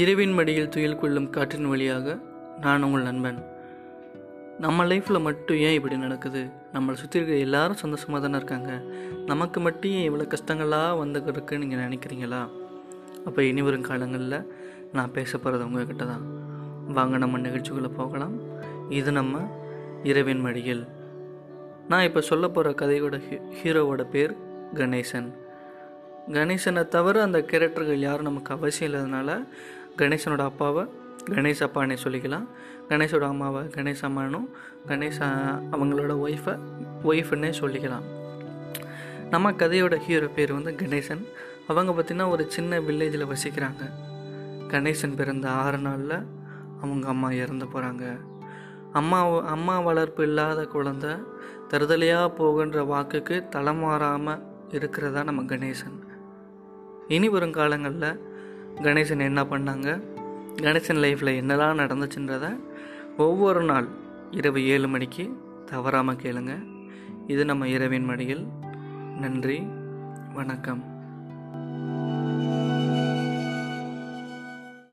இரவின் மடியில் துயில் கொள்ளும் காற்றின் வழியாக நான் உங்கள் நண்பன். நம்ம லைஃப்பில் மட்டும் ஏன் இப்படி நடக்குது? நம்மளை சுற்றி இருக்க எல்லாரும் சந்தோஷமாக தானே இருக்காங்க. நமக்கு மட்டும் ஏன் இவ்வளோ கஷ்டங்களாக வந்துருக்குன்னு நீங்கள் நினைக்கிறீங்களா? அப்போ இனி வரும் காலங்களில் நான் பேச போகிறது உங்ககிட்ட தான். வாங்க நம்ம நிகழ்ச்சிக்குள்ளே போகலாம். இது நம்ம இரவின் மடியில். நான் இப்போ சொல்ல போகிற கதையோட ஹீ ஹீரோவோட பேர் கணேசன். கணேசனை தவிர அந்த கேரக்டர்கள் யாரும் நமக்கு அவசியம் இல்லாதனால கணேசனோட அப்பாவை கணேஷ் அப்பானே சொல்லிக்கலாம். கணேஷோட அம்மாவை கணேஷ் அம்மானும் கணேஷ் அவங்களோட ஒய்ஃபை ஒய்ஃபுன்னே சொல்லிக்கலாம். நம்ம கதையோட ஹீரோ பேர் வந்து கணேசன். அவங்க பார்த்திங்கன்னா ஒரு சின்ன வில்லேஜில் வசிக்கிறாங்க. கணேசன் பிறந்த ஆறு நாளில் அவங்க அம்மா இறந்து போகிறாங்க அம்மா அம்மா வளர்ப்பு இல்லாத குழந்தை தருதலையாக போகின்ற வாக்குக்கு தலைமாறாமல் இருக்கிறதா நம்ம கணேசன். இனி வரும் காலங்களில் கணேசன் என்ன பண்ணாங்க? கணேசன் லைஃப்பில் என்னெல்லாம் நடந்துச்சுன்றத ஒவ்வொரு நாள் இரவு ஏழு மணிக்கு தவறாமல் கேளுங்க. இது நம்ம இரவின் மடியில் நன்றி. வணக்கம்.